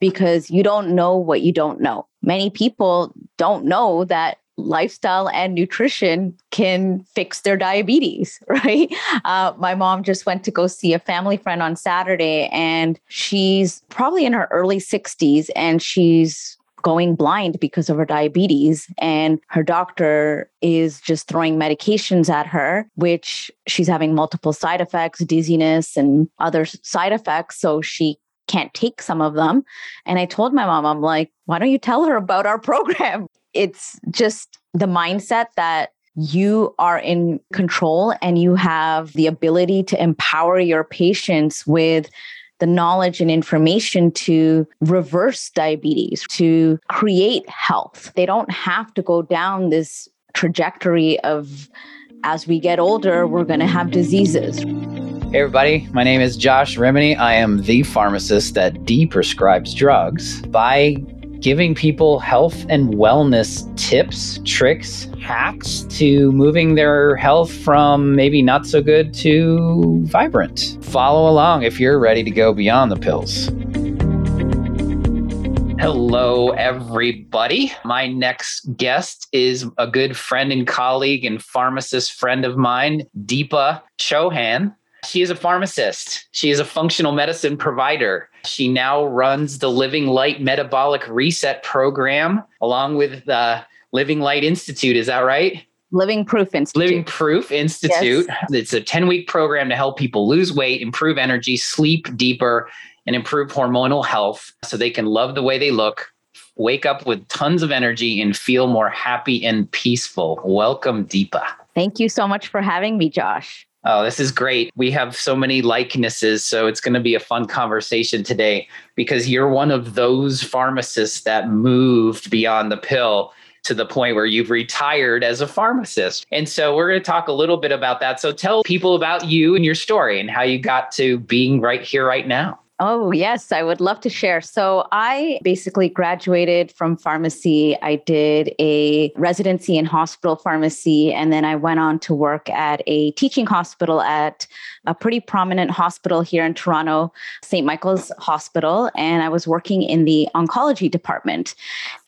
because you don't know what you don't know. Many people don't know that lifestyle and nutrition can fix their diabetes, right? Uh, my mom just went to go see a family friend on Saturday, and she's probably in her early 60s and she's going blind because of her diabetes. And her doctor is just throwing medications at her, which she's having multiple side effects, dizziness, and other side effects. So she can't take some of them. And I told my mom, I'm like, why don't you tell her about our program? It's just the mindset that you are in control and you have the ability to empower your patients with the knowledge and information to reverse diabetes, to create health. They don't have to go down this trajectory of as we get older, we're going to have diseases. Hey, everybody. My name is Josh Rimany. I am the pharmacist that deprescribes drugs by giving people health and wellness tips, tricks, hacks to moving their health from maybe not so good to vibrant. Follow along if you're ready to go beyond the pills. Hello, everybody. My next guest is a good friend and colleague and pharmacist friend of mine, Dipa Chauhan. She is a pharmacist. She is a functional medicine provider. She now runs the Living Light Metabolic Reset Program along with the Living Light Institute. Is that right? Living Proof Institute. Living Proof Institute. Yes. It's a 10 week program to help people lose weight, improve energy, sleep deeper, and improve hormonal health so they can love the way they look, wake up with tons of energy, and feel more happy and peaceful. Welcome, Dipa. Thank you so much for having me, Josh. Oh, this is great. We have so many likenesses. So it's going to be a fun conversation today because you're one of those pharmacists that moved beyond the pill to the point where you've retired as a pharmacist. And so we're going to talk a little bit about that. So tell people about you and your story and how you got to being right here, right now. Oh, yes, I would love to share. So, I basically graduated from pharmacy. I did a residency in hospital pharmacy, and then I went on to work at a teaching hospital at a pretty prominent hospital here in Toronto, St. Michael's Hospital. And I was working in the oncology department.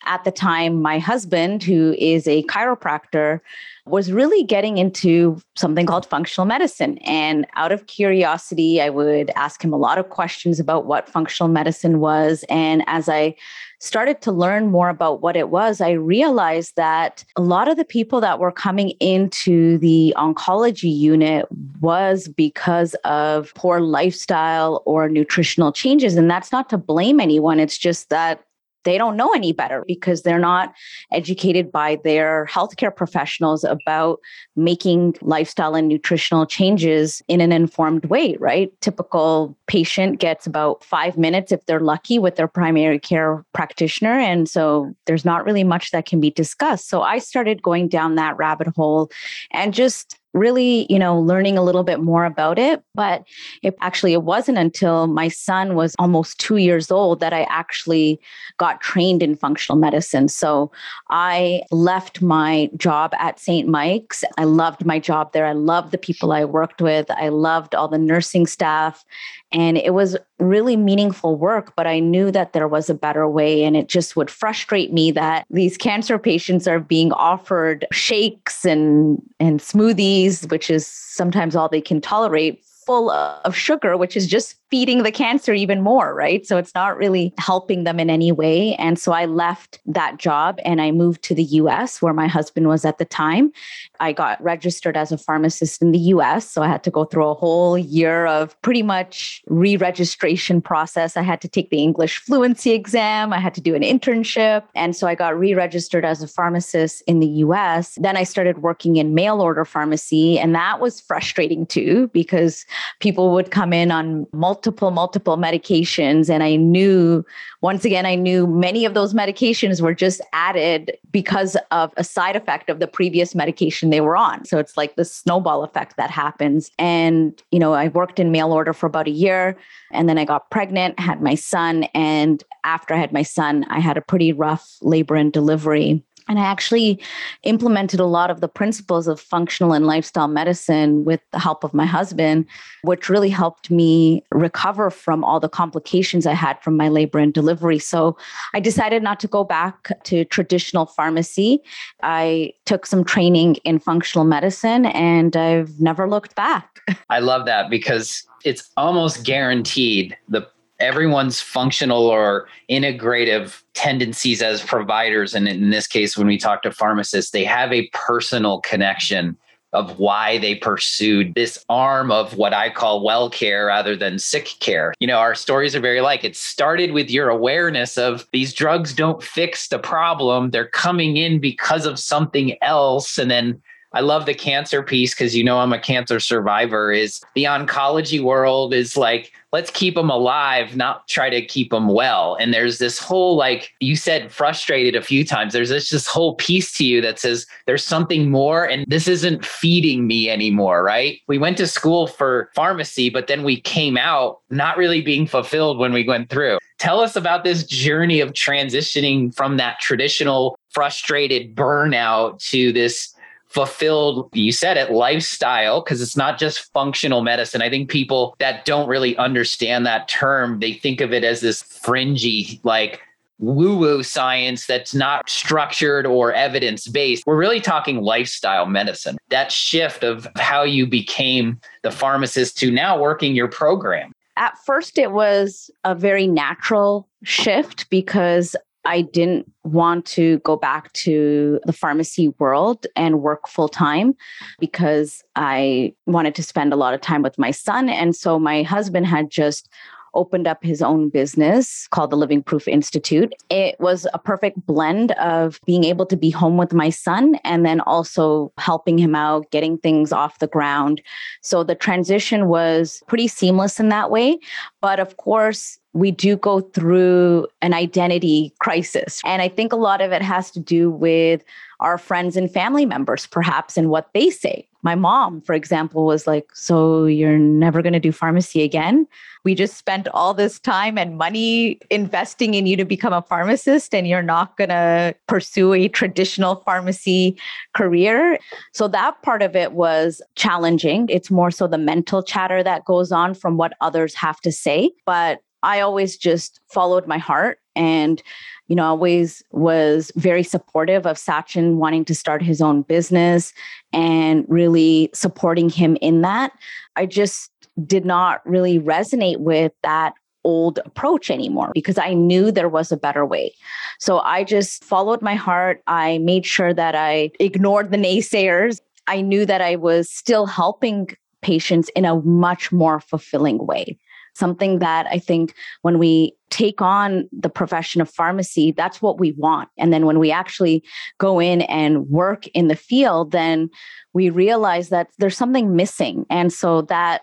At the time, my husband, who is a chiropractor, was really getting into something called functional medicine. And out of curiosity, I would ask him a lot of questions about what functional medicine was. And as I started to learn more about what it was, I realized that a lot of the people that were coming into the oncology unit was because of poor lifestyle or nutritional changes. And that's not to blame anyone, it's just that they don't know any better because they're not educated by their healthcare professionals about making lifestyle and nutritional changes in an informed way, right? Typical patient gets about five minutes if they're lucky with their primary care practitioner. And so there's not really much that can be discussed. So I started going down that rabbit hole and just really, you know, learning a little bit more about it. But it actually it wasn't until my son was almost two years old that I actually got trained in functional medicine. So I left my job at St. Mike's. I loved my job there. I loved the people I worked with. I loved all the nursing staff. And it was really meaningful work, but I knew that there was a better way. And it just would frustrate me that these cancer patients are being offered shakes and, and smoothies, which is sometimes all they can tolerate full of sugar, which is just feeding the cancer even more, right? So it's not really helping them in any way. And so I left that job and I moved to the US where my husband was at the time. I got registered as a pharmacist in the US. So I had to go through a whole year of pretty much re registration process. I had to take the English fluency exam, I had to do an internship. And so I got re registered as a pharmacist in the US. Then I started working in mail order pharmacy. And that was frustrating too, because people would come in on multiple, multiple medications. And I knew, once again, I knew many of those medications were just added because of a side effect of the previous medication they were on. So it's like the snowball effect that happens. And, you know, I worked in mail order for about a year and then I got pregnant, had my son. And after I had my son, I had a pretty rough labor and delivery And I actually implemented a lot of the principles of functional and lifestyle medicine with the help of my husband, which really helped me recover from all the complications I had from my labor and delivery. So I decided not to go back to traditional pharmacy. I took some training in functional medicine and I've never looked back. I love that because it's almost guaranteed the everyone's functional or integrative tendencies as providers and in this case when we talk to pharmacists they have a personal connection of why they pursued this arm of what I call well care rather than sick care. You know, our stories are very like it started with your awareness of these drugs don't fix the problem. They're coming in because of something else. And then I love the cancer piece because you know I'm a cancer survivor. Is the oncology world is like, let's keep them alive, not try to keep them well. And there's this whole, like you said, frustrated a few times. There's this, this whole piece to you that says there's something more and this isn't feeding me anymore, right? We went to school for pharmacy, but then we came out not really being fulfilled when we went through. Tell us about this journey of transitioning from that traditional frustrated burnout to this fulfilled, you said it, lifestyle, because it's not just functional medicine. I think people that don't really understand that term, they think of it as this fringy, like, woo woo science that's not structured or evidence based. We're really talking lifestyle medicine. That shift of how you became the pharmacist to now working your program. At first, it was a very natural shift because I didn't want to go back to the pharmacy world and work full time because I wanted to spend a lot of time with my son. And so my husband had just opened up his own business called the Living Proof Institute. It was a perfect blend of being able to be home with my son and then also helping him out, getting things off the ground. So the transition was pretty seamless in that way. But of course, we do go through an identity crisis. And I think a lot of it has to do with our friends and family members, perhaps, and what they say. My mom, for example, was like, So you're never going to do pharmacy again? We just spent all this time and money investing in you to become a pharmacist, and you're not going to pursue a traditional pharmacy career. So that part of it was challenging. It's more so the mental chatter that goes on from what others have to say. But I always just followed my heart and you know always was very supportive of Sachin wanting to start his own business and really supporting him in that. I just did not really resonate with that old approach anymore because I knew there was a better way. So I just followed my heart. I made sure that I ignored the naysayers. I knew that I was still helping patients in a much more fulfilling way something that I think when we take on the profession of pharmacy, that's what we want. And then when we actually go in and work in the field, then we realize that there's something missing. And so that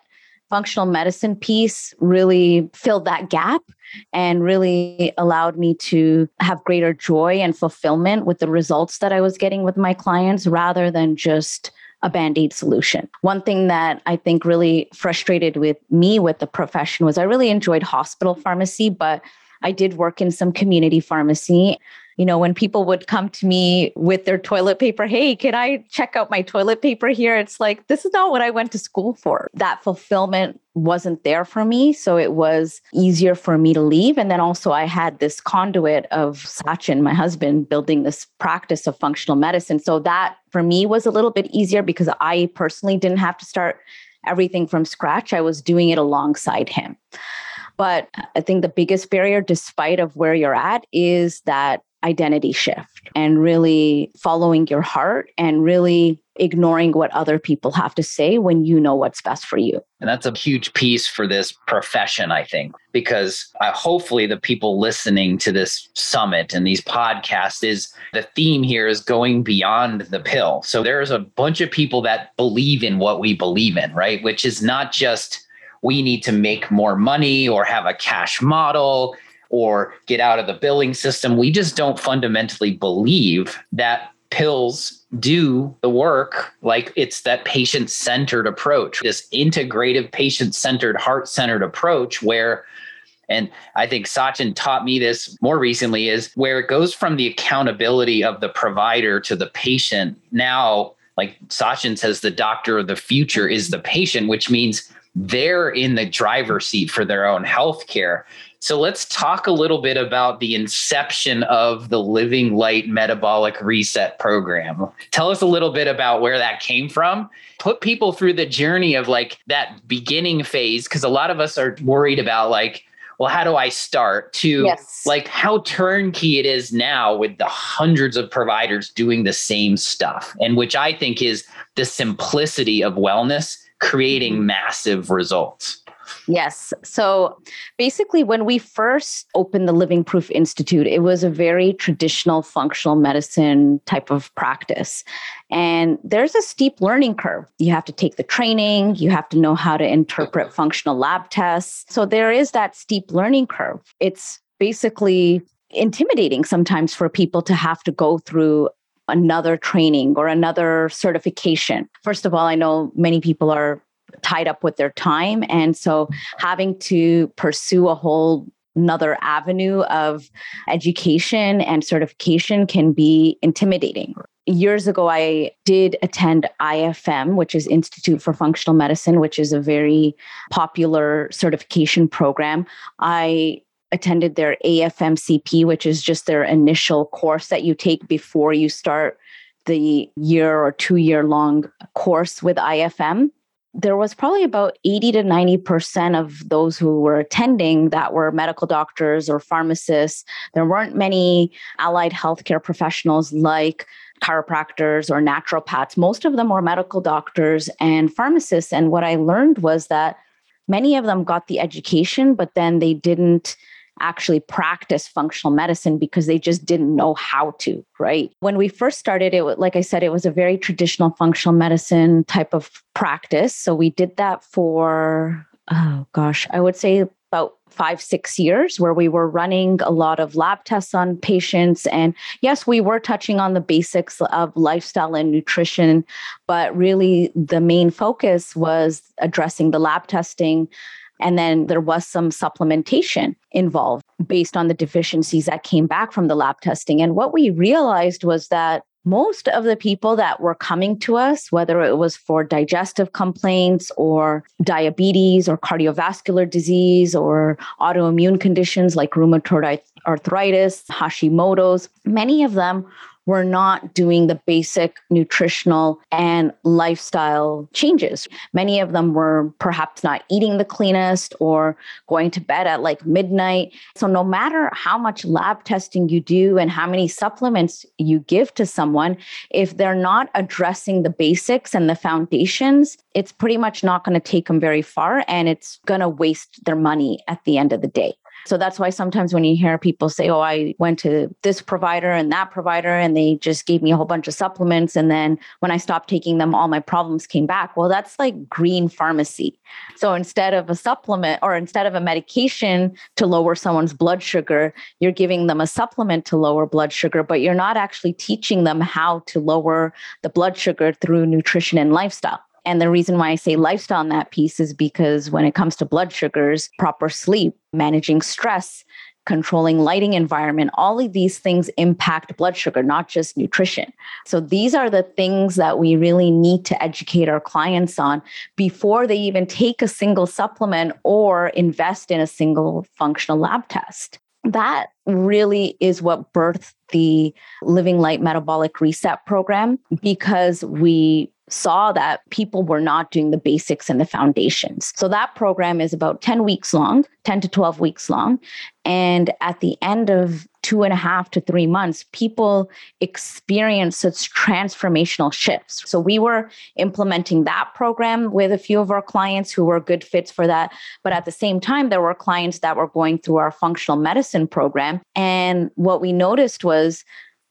functional medicine piece really filled that gap and really allowed me to have greater joy and fulfillment with the results that I was getting with my clients rather than just a band aid solution. One thing that I think really frustrated with me with the profession was I really enjoyed hospital pharmacy, but I did work in some community pharmacy you know, when people would come to me with their toilet paper, hey, can I check out my toilet paper here? It's like, this is not what I went to school for. That fulfillment wasn't there for me. So it was easier for me to leave. And then also, I had this conduit of Sachin, my husband, building this practice of functional medicine. So that for me was a little bit easier because I personally didn't have to start everything from scratch. I was doing it alongside him. But I think the biggest barrier, despite of where you're at, is that identity shift and really following your heart and really ignoring what other people have to say when you know what's best for you. And that's a huge piece for this profession, I think, because uh, hopefully the people listening to this summit and these podcasts is the theme here is going beyond the pill. So there's a bunch of people that believe in what we believe in, right? Which is not just we need to make more money or have a cash model or get out of the billing system. We just don't fundamentally believe that pills do the work like it's that patient centered approach, this integrative patient centered, heart centered approach where And I think Sachin taught me this more recently is where it goes from the accountability of the provider to the patient. Now, like Sachin says, the doctor of the future is the patient, which means they're in the driver's seat for their own health care. So let's talk a little bit about the inception of the Living Light Metabolic Reset Program. Tell us a little bit about where that came from. Put people through the journey of like that beginning phase, because a lot of us are worried about like, well, how do I start to yes. like how turnkey it is now with the hundreds of providers doing the same stuff, and which I think is the simplicity of wellness creating mm-hmm. massive results. Yes. So basically, when we first opened the Living Proof Institute, it was a very traditional functional medicine type of practice. And there's a steep learning curve. You have to take the training, you have to know how to interpret functional lab tests. So there is that steep learning curve. It's basically intimidating sometimes for people to have to go through another training or another certification. First of all, I know many people are tied up with their time. And so having to pursue a whole another avenue of education and certification can be intimidating. Years ago, I did attend IFM, which is Institute for Functional Medicine, which is a very popular certification program. I attended their AFMCP, which is just their initial course that you take before you start the year or two year long course with IFM there was probably about 80 to 90% of those who were attending that were medical doctors or pharmacists. There weren't many allied healthcare professionals like chiropractors or naturopaths. Most of them were medical doctors and pharmacists. And what I learned was that many of them got the education, but then they didn't actually practice functional medicine because they just didn't know how to, right? When we first started it, was like I said, it was a very traditional functional medicine type of practice. So we did that for, oh gosh, I would say about five, six years where we were running a lot of lab tests on patients. And yes, we were touching on the basics of lifestyle and nutrition, but really the main focus was addressing the lab testing and then there was some supplementation involved based on the deficiencies that came back from the lab testing. And what we realized was that most of the people that were coming to us, whether it was for digestive complaints or diabetes or cardiovascular disease or autoimmune conditions like rheumatoid arthritis, Hashimoto's, many of them we're not doing the basic nutritional and lifestyle changes. Many of them were perhaps not eating the cleanest or going to bed at like midnight. So, no matter how much lab testing you do and how many supplements you give to someone, if they're not addressing the basics and the foundations, it's pretty much not going to take them very far and it's going to waste their money at the end of the day. So that's why sometimes when you hear people say, Oh, I went to this provider and that provider, and they just gave me a whole bunch of supplements. And then when I stopped taking them, all my problems came back. Well, that's like green pharmacy. So instead of a supplement or instead of a medication to lower someone's blood sugar, you're giving them a supplement to lower blood sugar, but you're not actually teaching them how to lower the blood sugar through nutrition and lifestyle. And the reason why I say lifestyle in that piece is because when it comes to blood sugars, proper sleep, managing stress, controlling lighting environment, all of these things impact blood sugar, not just nutrition. So these are the things that we really need to educate our clients on before they even take a single supplement or invest in a single functional lab test. That really is what birthed the Living Light Metabolic Reset program because we saw that people were not doing the basics and the foundations. So that program is about 10 weeks long, 10 to 12 weeks long. And at the end of two and a half to three months, people experience such transformational shifts. So we were implementing that program with a few of our clients who were good fits for that. But at the same time, there were clients that were going through our functional medicine program. And what we noticed was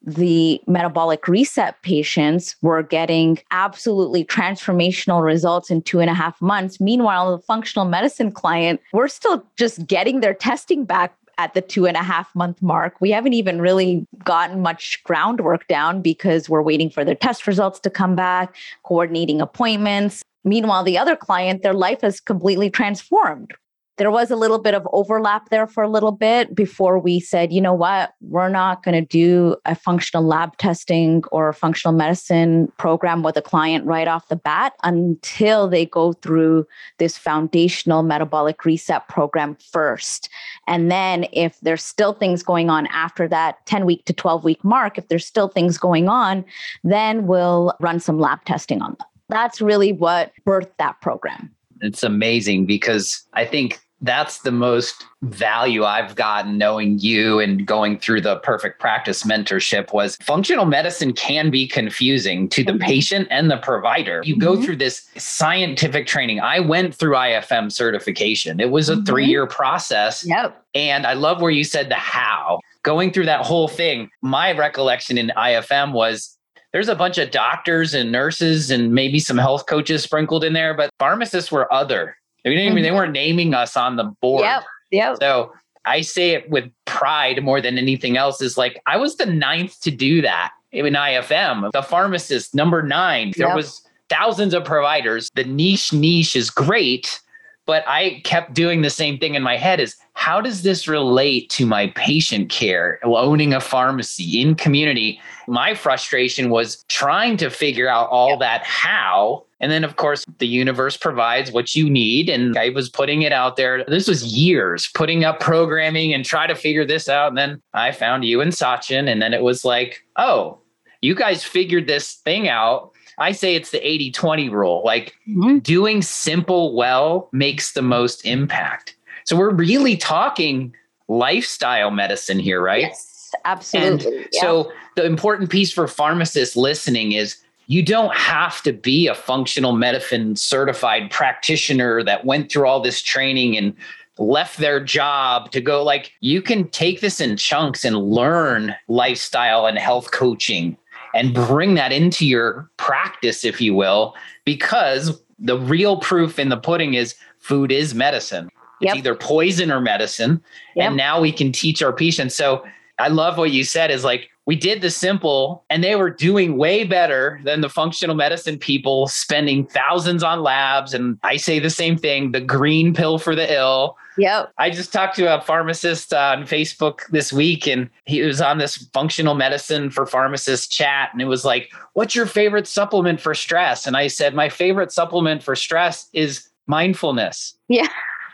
the metabolic reset patients were getting absolutely transformational results in two and a half months. Meanwhile, the functional medicine client, we're still just getting their testing back at the two and a half month mark. We haven't even really gotten much groundwork down because we're waiting for their test results to come back, coordinating appointments. Meanwhile, the other client, their life has completely transformed there was a little bit of overlap there for a little bit before we said, you know what, we're not going to do a functional lab testing or functional medicine program with a client right off the bat until they go through this foundational metabolic reset program first. And then if there's still things going on after that 10 week to 12 week mark, if there's still things going on, then we'll run some lab testing on them. That's really what birthed that program. It's amazing because I think that's the most value I've gotten knowing you and going through the perfect practice mentorship was functional medicine can be confusing to the mm-hmm. patient and the provider. You go mm-hmm. through this scientific training. I went through IFM certification. It was a mm-hmm. 3-year process. Yep. And I love where you said the how. Going through that whole thing, my recollection in IFM was there's a bunch of doctors and nurses and maybe some health coaches sprinkled in there, but pharmacists were other. They didn't even, they mm-hmm. weren't naming us on the board. Yep. Yep. So I say it with pride more than anything else is like I was the ninth to do that in IFM. The pharmacist number nine. There yep. was thousands of providers. The niche niche is great, but I kept doing the same thing in my head is how does this relate to my patient care, owning a pharmacy in community? My frustration was trying to figure out all yep. that how and then, of course, the universe provides what you need. And I was putting it out there. This was years putting up programming and try to figure this out. And then I found you and Sachin. And then it was like, oh, you guys figured this thing out. I say it's the 80 20 rule. Like mm-hmm. doing simple well makes the most impact. So we're really talking lifestyle medicine here, right? Yes, absolutely. And yeah. So the important piece for pharmacists listening is you don't have to be a functional medicine certified practitioner that went through all this training and left their job to go like you can take this in chunks and learn lifestyle and health coaching and bring that into your practice if you will because the real proof in the pudding is food is medicine. It's yep. either poison or medicine. Yep. and now we can teach our patients. So i love what you said is like we did the simple and they were doing way better than the functional medicine people spending thousands on labs. And i say the same thing the green pill for the ill yep i just talked to a pharmacist on facebook this week and he was on this functional medicine for pharmacists chat and it was like what's your favorite supplement for stress and i said my favorite supplement for stress is mindfulness yeah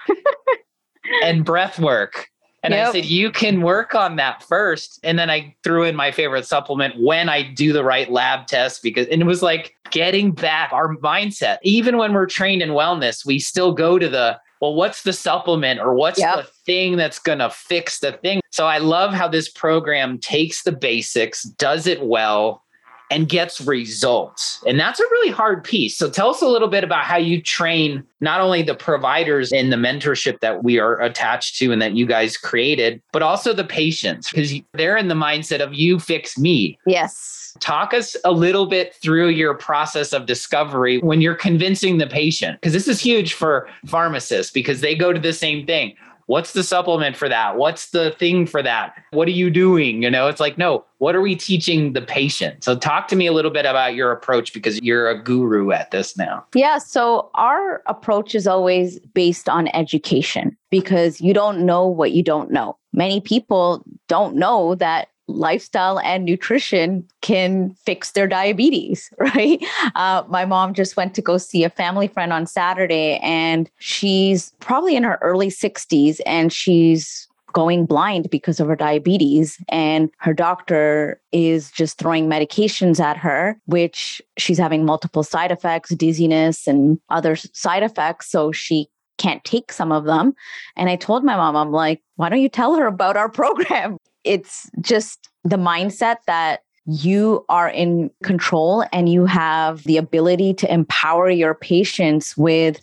and breath work and yep. I said, you can work on that first. And then I threw in my favorite supplement when I do the right lab test because, and it was like getting back our mindset. Even when we're trained in wellness, we still go to the, well, what's the supplement or what's yep. the thing that's going to fix the thing? So I love how this program takes the basics, does it well, and gets results. And that's a really hard piece. So tell us a little bit about how you train not only the providers in the mentorship that we are attached to and that you guys created, but also the patients because they're in the mindset of you fix me. Yes. Talk us a little bit through your process of discovery when you're convincing the patient because this is huge for pharmacists because they go to the same thing what's the supplement for that? What's the thing for that? What are you doing? You know, it's like, no, what are we teaching the patient? So talk to me a little bit about your approach because you're a guru at this now. Yeah. So our approach is always based on education because you don't know what you don't know. Many people don't know that lifestyle and nutrition can fix their diabetes, right? Uh, my mom just went to go see a family friend on Saturday, and she's probably in her early 60s and she's going blind because of her diabetes. And her doctor is just throwing medications at her, which she's having multiple side effects, dizziness, and other side effects. So she can't take some of them. And I told my mom, I'm like, why don't you tell her about our program? It's just the mindset that you are in control and you have the ability to empower your patients with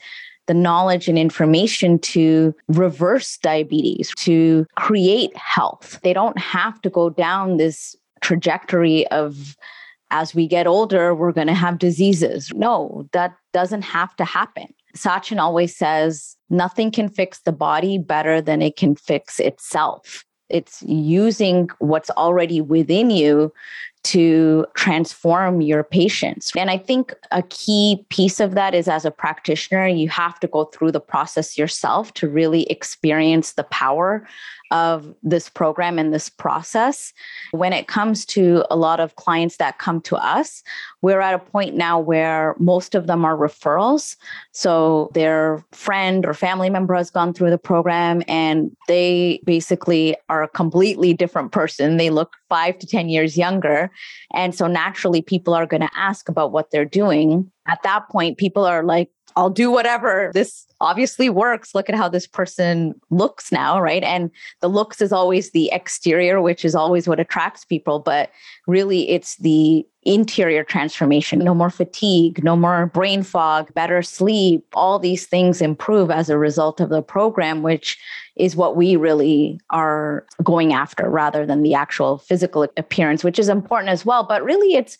the knowledge and information to reverse diabetes, to create health. They don't have to go down this trajectory of as we get older, we're going to have diseases. No, that doesn't have to happen. Sachin always says nothing can fix the body better than it can fix itself it's using what's already within you to transform your patients. And I think a key piece of that is as a practitioner, you have to go through the process yourself to really experience the power of this program and this process. When it comes to a lot of clients that come to us, we're at a point now where most of them are referrals. So their friend or family member has gone through the program and they basically are a completely different person. They look five to 10 years younger. And so naturally, people are going to ask about what they're doing. At that point, people are like, I'll do whatever. This obviously works. Look at how this person looks now, right? And the looks is always the exterior, which is always what attracts people. But really, it's the interior transformation no more fatigue, no more brain fog, better sleep. All these things improve as a result of the program, which is what we really are going after rather than the actual physical appearance, which is important as well. But really, it's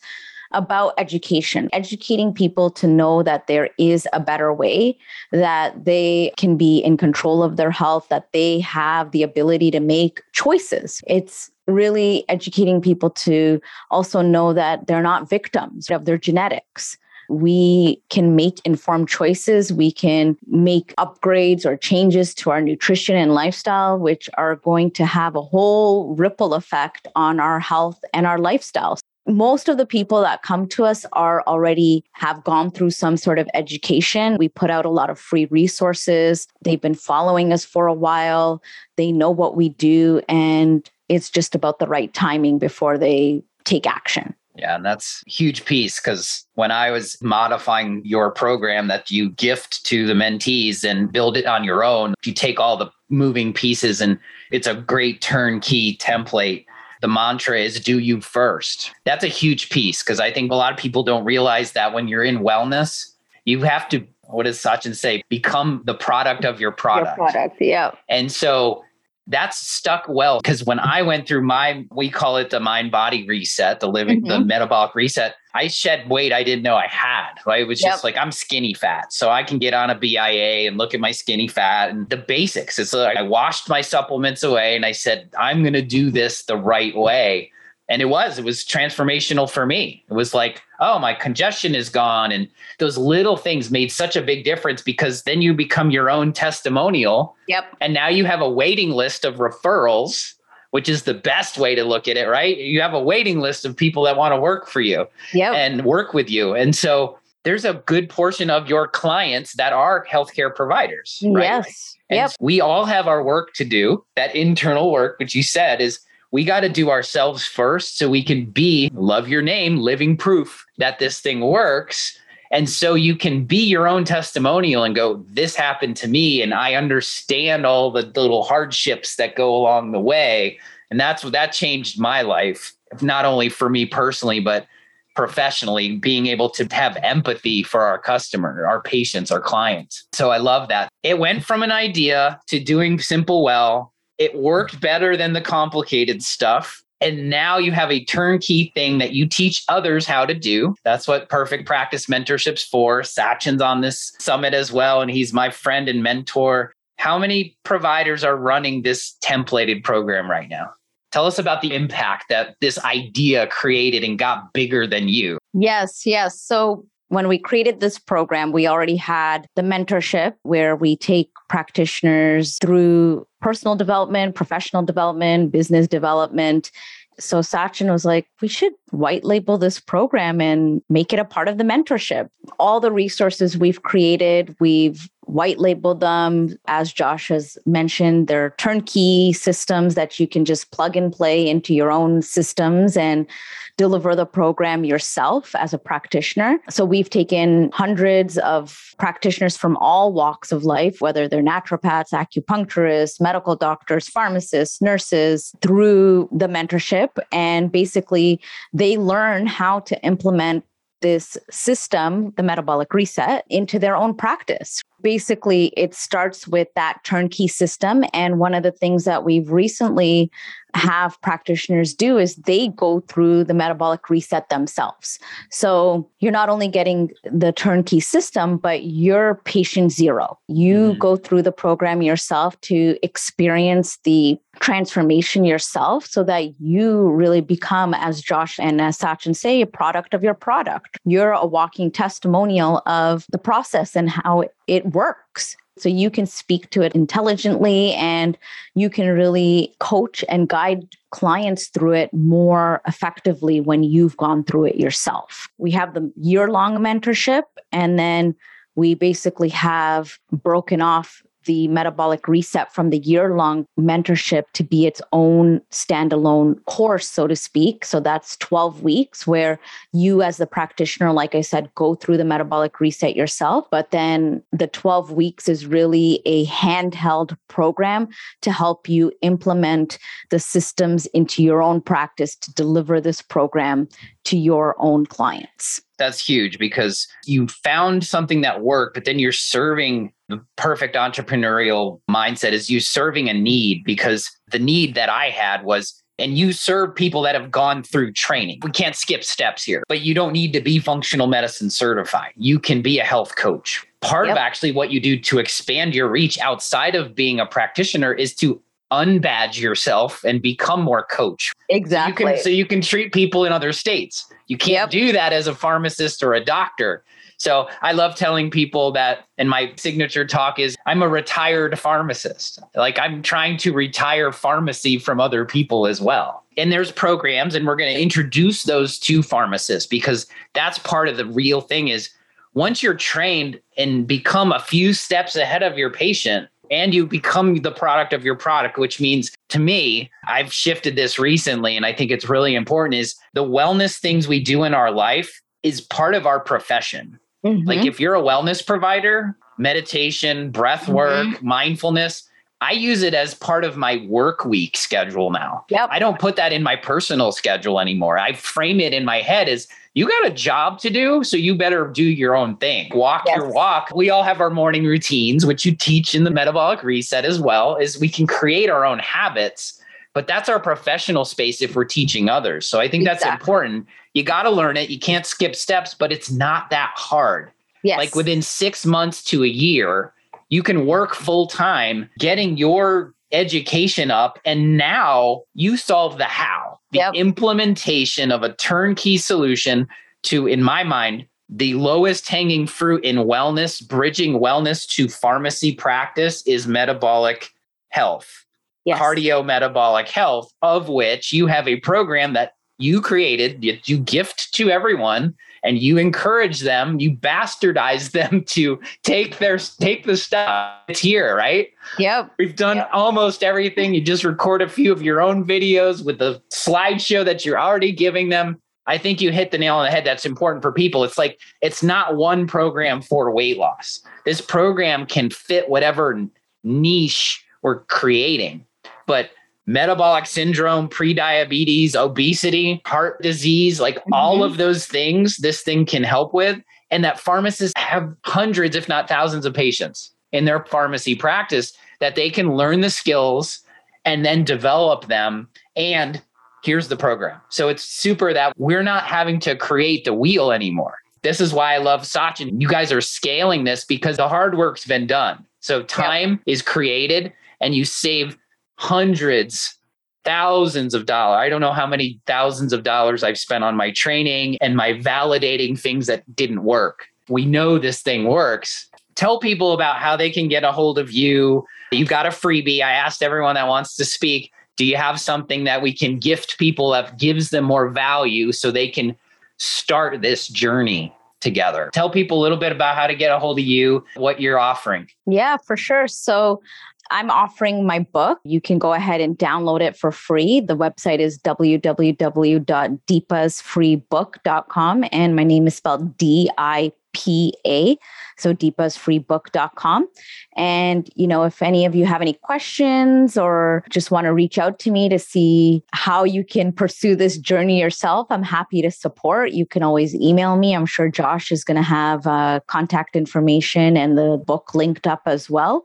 about education, educating people to know that there is a better way, that they can be in control of their health, that they have the ability to make choices. It's really educating people to also know that they're not victims of their genetics we can make informed choices. We can make upgrades or changes to our nutrition and lifestyle, which are going to have a whole ripple effect on our health and our lifestyles most of the people that come to us are already have gone through some sort of education. We put out a lot of free resources. They've been following us for a while. They know what we do and it's just about the right timing before they take action. Yeah, and that's huge piece because when I was modifying your program that you gift to the mentees and build it on your own, you take all the moving pieces and it's a great turnkey template the mantra is do you first. That's a huge piece because I think a lot of people don't realize that when you're in wellness, you have to, what does Sachin say? Become the product of your product. Your product, yeah. And so that's stuck well because when I went through my, we call it the mind body reset, the living, mm-hmm. the metabolic reset. I shed weight I didn't know I had. Right? It was yep. just like I'm skinny fat, so I can get on a BIA and look at my skinny fat and the basics. It's like I washed my supplements away and I said I'm going to do this the right way and it was it was transformational for me it was like oh my congestion is gone and those little things made such a big difference because then you become your own testimonial yep and now you have a waiting list of referrals which is the best way to look at it right you have a waiting list of people that want to work for you yep. and work with you and so there's a good portion of your clients that are healthcare providers right? yes and yep. we all have our work to do that internal work which you said is we got to do ourselves first so we can be, love your name, living proof that this thing works. And so you can be your own testimonial and go, this happened to me. And I understand all the little hardships that go along the way. And that's what that changed my life, not only for me personally, but professionally, being able to have empathy for our customer, our patients, our clients. So I love that. It went from an idea to doing simple well it worked better than the complicated stuff. And now you have a turnkey thing that you teach others how to do. That's what Perfect Practice Mentorship's for. Sachin's on this summit as well, and he's my friend and mentor. How many providers are running this templated program right now? Tell us about the impact that this idea created and got bigger than you. Yes, yes. So when we created this program, we already had the mentorship where we take practitioners through personal development, professional development, business development. So Sachin was like, we should white label this program and make it a part of the mentorship. All the resources we've created, we've white labeled them. As Josh has mentioned, they're turnkey systems that you can just plug and play into your own systems and deliver the program yourself as a practitioner. So we've taken hundreds of practitioners from all walks of life, whether they're naturopaths, acupuncturists, medical doctors, pharmacists, nurses, through the mentorship. And basically, they learn how to implement this system, the metabolic reset, into their own practice. Basically it starts with that turnkey system and one of the things that we've recently have practitioners do is they go through the metabolic reset themselves. So you're not only getting the turnkey system, but you're patient zero. You mm-hmm. go through the program yourself to experience the transformation yourself so that you really become, as Josh and as Sachin say, a product of your product. You're a walking testimonial of the process and how it works. So you can speak to it intelligently and you can really coach and guide clients through it more effectively when you've gone through it yourself. We have the year long mentorship and then we basically have broken off the metabolic reset from the year long mentorship to be its own standalone course, so to speak. So that's 12 weeks where you, as the practitioner, like I said, go through the metabolic reset yourself. But then the 12 weeks is really a handheld program to help you implement the systems into your own practice to deliver this program to your own clients. That's huge because you found something that worked, but then you're serving the perfect entrepreneurial mindset is you serving a need because the need that I had was and you serve people that have gone through training. We can't skip steps here, but you don't need to be functional medicine certified. You can be a health coach. Part yep. of actually what you do to expand your reach outside of being a practitioner is to unbadge yourself and become more coach. Exactly. So you can, so you can treat people in other states. You can't yep. do that as a pharmacist or a doctor. So I love telling people that, and my signature talk is I'm a retired pharmacist. Like I'm trying to retire pharmacy from other people as well. And there's programs, and we're going to introduce those to pharmacists because that's part of the real thing is once you're trained and become a few steps ahead of your patient, and you become the product of your product, which means to me, I've shifted this recently and I think it's really important is the wellness things we do in our life is part of our profession. Mm-hmm. Like if you're a wellness provider, meditation, breath mm-hmm. work, mm-hmm. mindfulness, I use it as part of my work week schedule now. Yep. I don't put that in my personal schedule anymore. I frame it in my head as you got a job to do, so you better do your own thing. Walk yes. your walk. We all have our morning routines, which you teach in the metabolic reset as well, is we can create our own habits, but that's our professional space if we're teaching others. So I think that's exactly. important. You got to learn it. You can't skip steps, but it's not that hard. Yes. Like within 6 months to a year, you can work full time getting your education up and now you solve the how the yep. implementation of a turnkey solution to in my mind the lowest hanging fruit in wellness bridging wellness to pharmacy practice is metabolic health yes. cardio metabolic health of which you have a program that you created you gift to everyone and you encourage them, you bastardize them to take their take the stuff. It's here, right? Yep. We've done yep. almost everything. You just record a few of your own videos with the slideshow that you're already giving them. I think you hit the nail on the head. That's important for people. It's like it's not one program for weight loss. This program can fit whatever niche we're creating. But metabolic syndrome, prediabetes, obesity, heart disease, like mm-hmm. all of those things this thing can help with. And that pharmacists have hundreds, if not thousands, of patients in their pharmacy practice that they can learn the skills and then develop them. And here's the program. So it's super that we're not having to create the wheel anymore. This is why I love Sachin. You guys are scaling this because the hard work's been done. So time is created and you save hundreds, thousands of dollars. I don't know how many thousands of dollars I've spent on my training and my validating things that didn't work. We know this thing works. Tell people about how they can get a hold of you. You've got a freebie. I asked everyone that wants to speak do you have something that we can gift people that gives them more value so they can start this journey together. Tell people a little bit about how to get a hold of you, what you're offering. Yeah, for sure. So I'm offering my book. You can go ahead and download it for free. The website is www.dipasfreebook.com and my name is spelled D I P A. So dipasfreebook.com. And, you know, if any of you have any questions or just want to reach out to me to see how you can pursue this journey yourself, I'm happy to support. You can always email me. I'm sure Josh is going to have uh, contact information and the book linked up as well.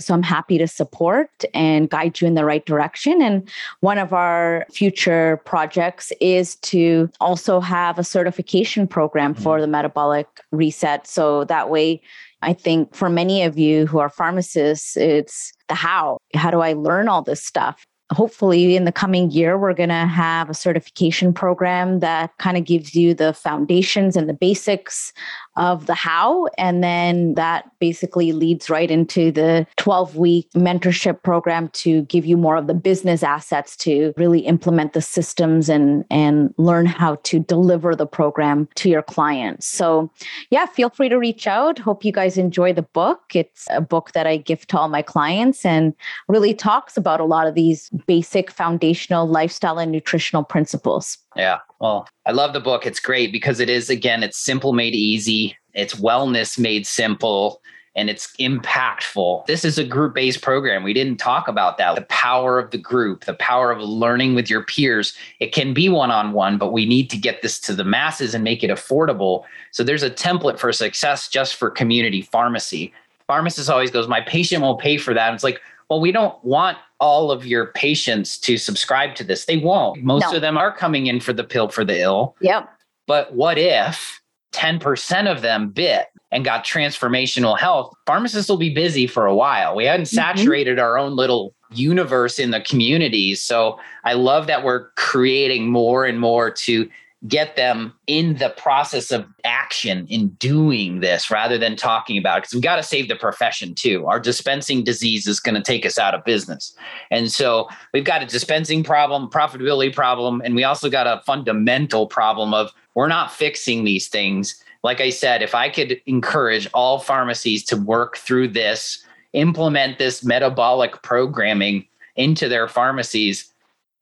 So I'm happy to support and guide you in the right direction. And one of our future projects is to also have a certification program for mm-hmm. the metabolic reset. So that way, I think for many of you who are pharmacists, it's the how. How do I learn all this stuff? hopefully in the coming year we're going to have a certification program that kind of gives you the foundations and the basics of the how and then that basically leads right into the 12 week mentorship program to give you more of the business assets to really implement the systems and and learn how to deliver the program to your clients so yeah feel free to reach out hope you guys enjoy the book it's a book that i give to all my clients and really talks about a lot of these basic foundational lifestyle and nutritional principles. Yeah. Well, I love the book. It's great because it is, again, it's simple made easy, it's wellness made simple. And it's impactful. This is a group based program. We didn't talk about that. The power of the group, the power of learning with your peers. It can be one on one, but we need to get this to the masses and make it affordable. So there's a template for success just for community pharmacy. Pharmacist always goes, My patient won't pay for that. And it's like, well, we don't want all of your patients to subscribe to this. They won't. Most no. of them are coming in for the pill for the ill. Yep. But what if 10% of them bit and got transformational health? Pharmacists will be busy for a while. We hadn't mm-hmm. saturated our own little universe in the communities. So I love that we're creating more and more to get them in the process of action in doing this rather than talking about it because we got to save the profession too. Our dispensing disease is going to take us out of business. And so we've got a dispensing problem profitability problem and we also got a fundamental problem of we're not fixing these things. Like i said if i could encourage all pharmacies to work through this implement this metabolic programming into their pharmacies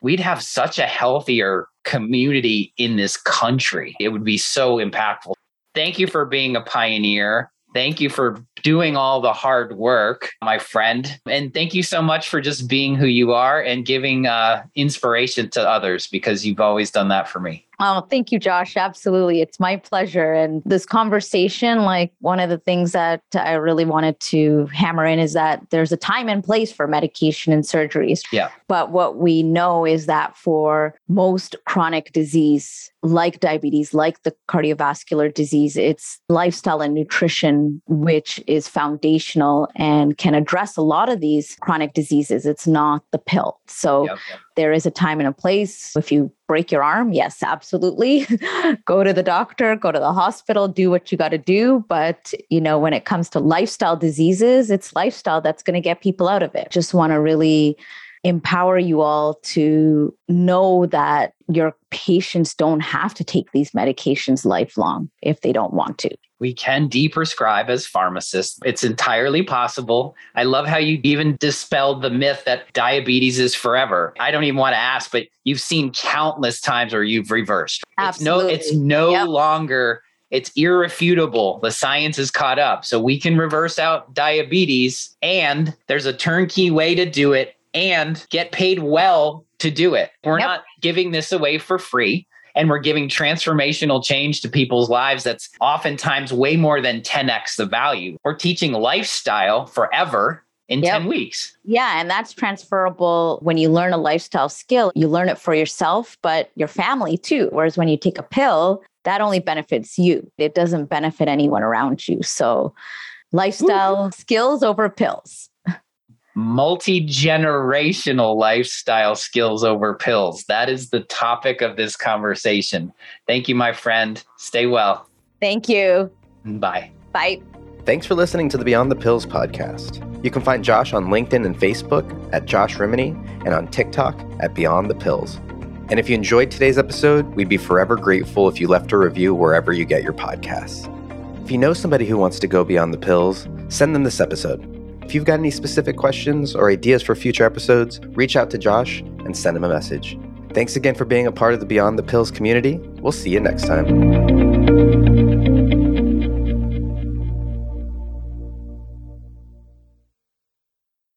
we'd have such a healthier community in this country. It would be so impactful. Thank you for being a pioneer. Thank you for doing all the hard work, my friend. And thank you so much for just being who you are and giving uh, inspiration to others because you've always done that for me. Oh, thank you, Josh. Absolutely. It's my pleasure. And this conversation, like one of the things that I really wanted to hammer in is that there's a time and place for medication and surgeries. Yeah. But what we know is that for most chronic disease, like diabetes, like the cardiovascular disease, it's lifestyle and nutrition, which is foundational and can address a lot of these chronic diseases. It's not the pill. So, yep, yep there is a time and a place. If you break your arm, yes, absolutely. go to the doctor, go to the hospital, do what you got to do. But, you know, when it comes to lifestyle diseases, it's lifestyle that's going to get people out of it. Just want to really empower you all to know that your patients don't have to take these medications lifelong if they don't want to. We can deprescribe as pharmacists. It's entirely possible. I love how you even dispelled the myth that diabetes is forever. I don't even want to ask, but you've seen countless times where you've reversed. Absolutely. It's no, it's no yep. longer it's irrefutable. The science is caught up. So we can reverse out diabetes, and there's a turnkey way to do it and get paid well to do it. We're yep. not giving this away for free. And we're giving transformational change to people's lives that's oftentimes way more than 10x the value. We're teaching lifestyle forever in yep. 10 weeks. Yeah. And that's transferable when you learn a lifestyle skill, you learn it for yourself, but your family too. Whereas when you take a pill, that only benefits you, it doesn't benefit anyone around you. So, lifestyle Ooh. skills over pills multi generational lifestyle skills over pills. That is the topic of this conversation. Thank you, my friend. Stay well. Thank you. Bye. Bye. Thanks for listening to the Beyond the Pills podcast. You can find Josh on LinkedIn and Facebook at Josh Rimany and on TikTok at Beyond the Pills. And if you enjoyed today's episode, we'd be forever grateful if you left a review wherever you get your podcasts. If you know somebody who wants to go beyond the pills, send them this episode. If you've got any specific questions or ideas for future episodes, reach out to Josh and send him a message. Thanks again for being a part of the Beyond the Pills community. We'll see you next time.